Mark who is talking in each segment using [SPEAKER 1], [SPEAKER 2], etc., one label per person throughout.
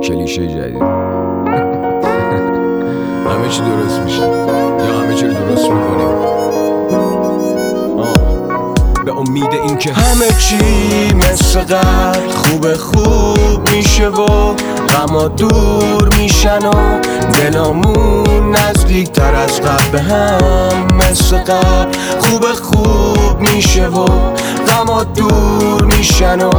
[SPEAKER 1] کلیشه جدید. همه چی درست میشه. یا همه چی درست می‌کنیم. به امید اینکه
[SPEAKER 2] همه چی مثل قبل خوب خوب میشه و غما دور میشن و دلامون نزدیک تر از قبل به هم مثل قبل خوب خوب میشه و غما دور میشن و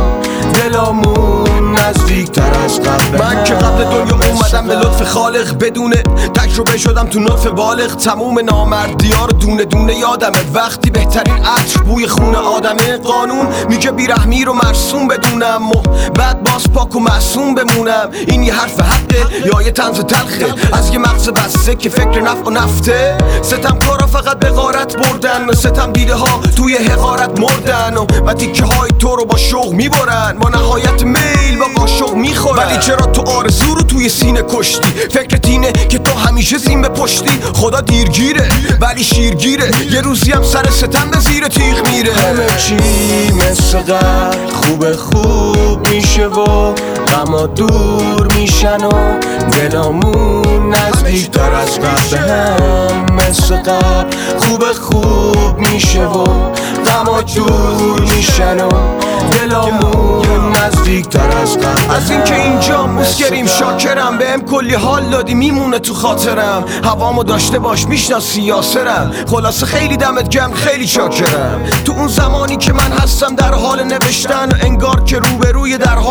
[SPEAKER 2] دلامون نزدیک تر از قبل
[SPEAKER 3] من که قبل دنیا اومدم به لطف خالق بدونه تجربه شدم تو نطف بالغ. تموم نامردی ها رو دونه دونه یادمه. وقتی بهترین عطر بوی خون آدمه. قانون میگه بیرحمی رو مرسوم بدونم و بعد باز پاک و معصوم بمونم. این یه حرف حقه یا یه تنز تلخه؟ از یه مغز بسته که فکر نفع و نفته. ستم کارا فقط به غارت بردن ستم دیده ها توی حقارت مردن و, و تیکه های تو رو با شوق می‌برن. با نهایت میل با قاشق می‌خورن ولی چرا تو آرزو رو توی سینه کشتی؟ فکرت اینه که تو همیشه زین به پشتی. خدا دیرگیره ولی شیرگیره. یه روزی هم سر ستم به زیر تیغ میره.
[SPEAKER 2] همه چی مثل قبل خوب خوب میشه و غما دور میشن و دلامون نزدیک تر از قبل هم. مثل قبل خوب خوب میشه و غما دور میشن و دلامون نزدیک تر از قبل
[SPEAKER 3] از اینکه اینجا مسکریم شاکرم بهم کلی حال دادی میمونه تو خاطرم. هوامو داشته باش می‌شناسی یاسرم. خلاصه خیلی دمت گرم خیلی شاکرم. تو اون زمانی که من هستم در حال نوشتن انگار که روبروی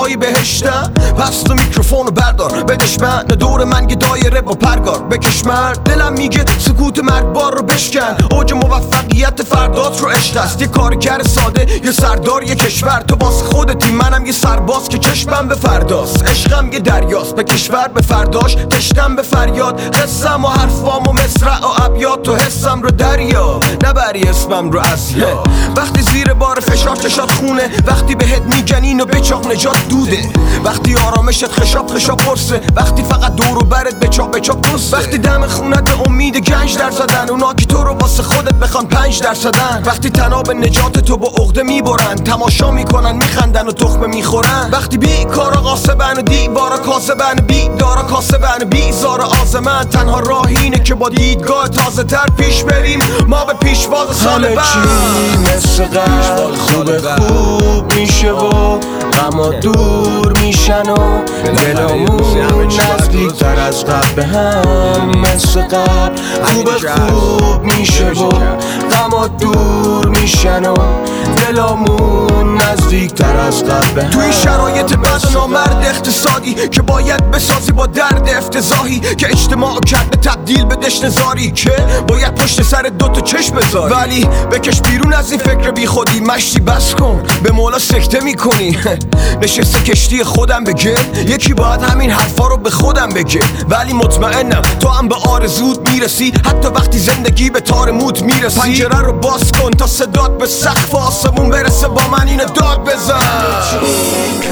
[SPEAKER 3] درهای بهشتم پس تو میکروفون رو بردار. بدش من. دور من یه دایره با پرگار. بکش مرد. دلم میگه سکوت مرگبار رو بشکن. اوج موفقیت فردات رو عشق است. یه کارگر ساده یه سردار یه کشور. تو باز خودتی. منم یه سرباز که چشمم به فرداست. عشقم یه دریاست. به کشور به فرداش. تشتم به فریاد. حسم و حرفام و مصرع و ابیات تو حسم رو دریا. نبری اسمم رو اسیا وقتی زیر بار فشار چشات خونه. وقتی بهت میگن اینو بچاق نجات دوده. وقتی آرامشت خشاب خشاب پرسه. وقتی فقط دور و برت بچاق بچاق دوسته وقتی دم خونت به امید گنج در زدن. اونا که تو رو واسه خودت بخوان پنج درصدن وقتی تناب نجات تو با عقده می‌برن. تماشا می‌کنن میخندن و تخمه می‌خورن. وقتی بی کارا قاسبن و دیوارا کاسبن. بی دارا کاسبن بی زار آزمن. تنها راه اینه که با دیدگاه تازه تر پیش بریم. ما به پیشواز سال بعد.
[SPEAKER 2] مثل خوب خوب میشه و غما دور میشن و دلامون نزدیک تر از قبل به هم مثل قبل خوب خوب میشه و غما دور میشن و دلامون نزدیک تر از قبل به هم.
[SPEAKER 3] توی شرایط بد نامرد اقتصادی که باید بسازی با درد افتضاحی که اجتماع کرده تبدیل به دشت زاری که باید پشت سر دوتا چشم بذاری. ولی بکش بیرون از این فکر بی خودی. مشتی بس کن. به مولا سکته می‌کنی. نشسته کشتی خودم بگه. یکی باید همین حرفا رو به خودم بگه. ولی مطمئنم تو هم به آرزود می‌رسی. حتی وقتی زندگی به تار موت می‌رسی. پنجره رو باز کن تا صدات به سقف آسمون برسه. با من اینو داد بزن.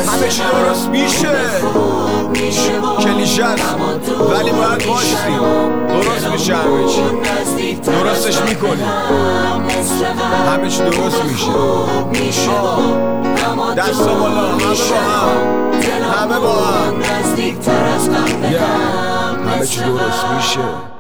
[SPEAKER 3] همه درست میشه. کلیشه. ولی باید باشیم. درست میشه همه چی. درستش می‌کنی همه چی درست میشه. دست بالا همه با هم. همه با هم. همه چی درست میشه.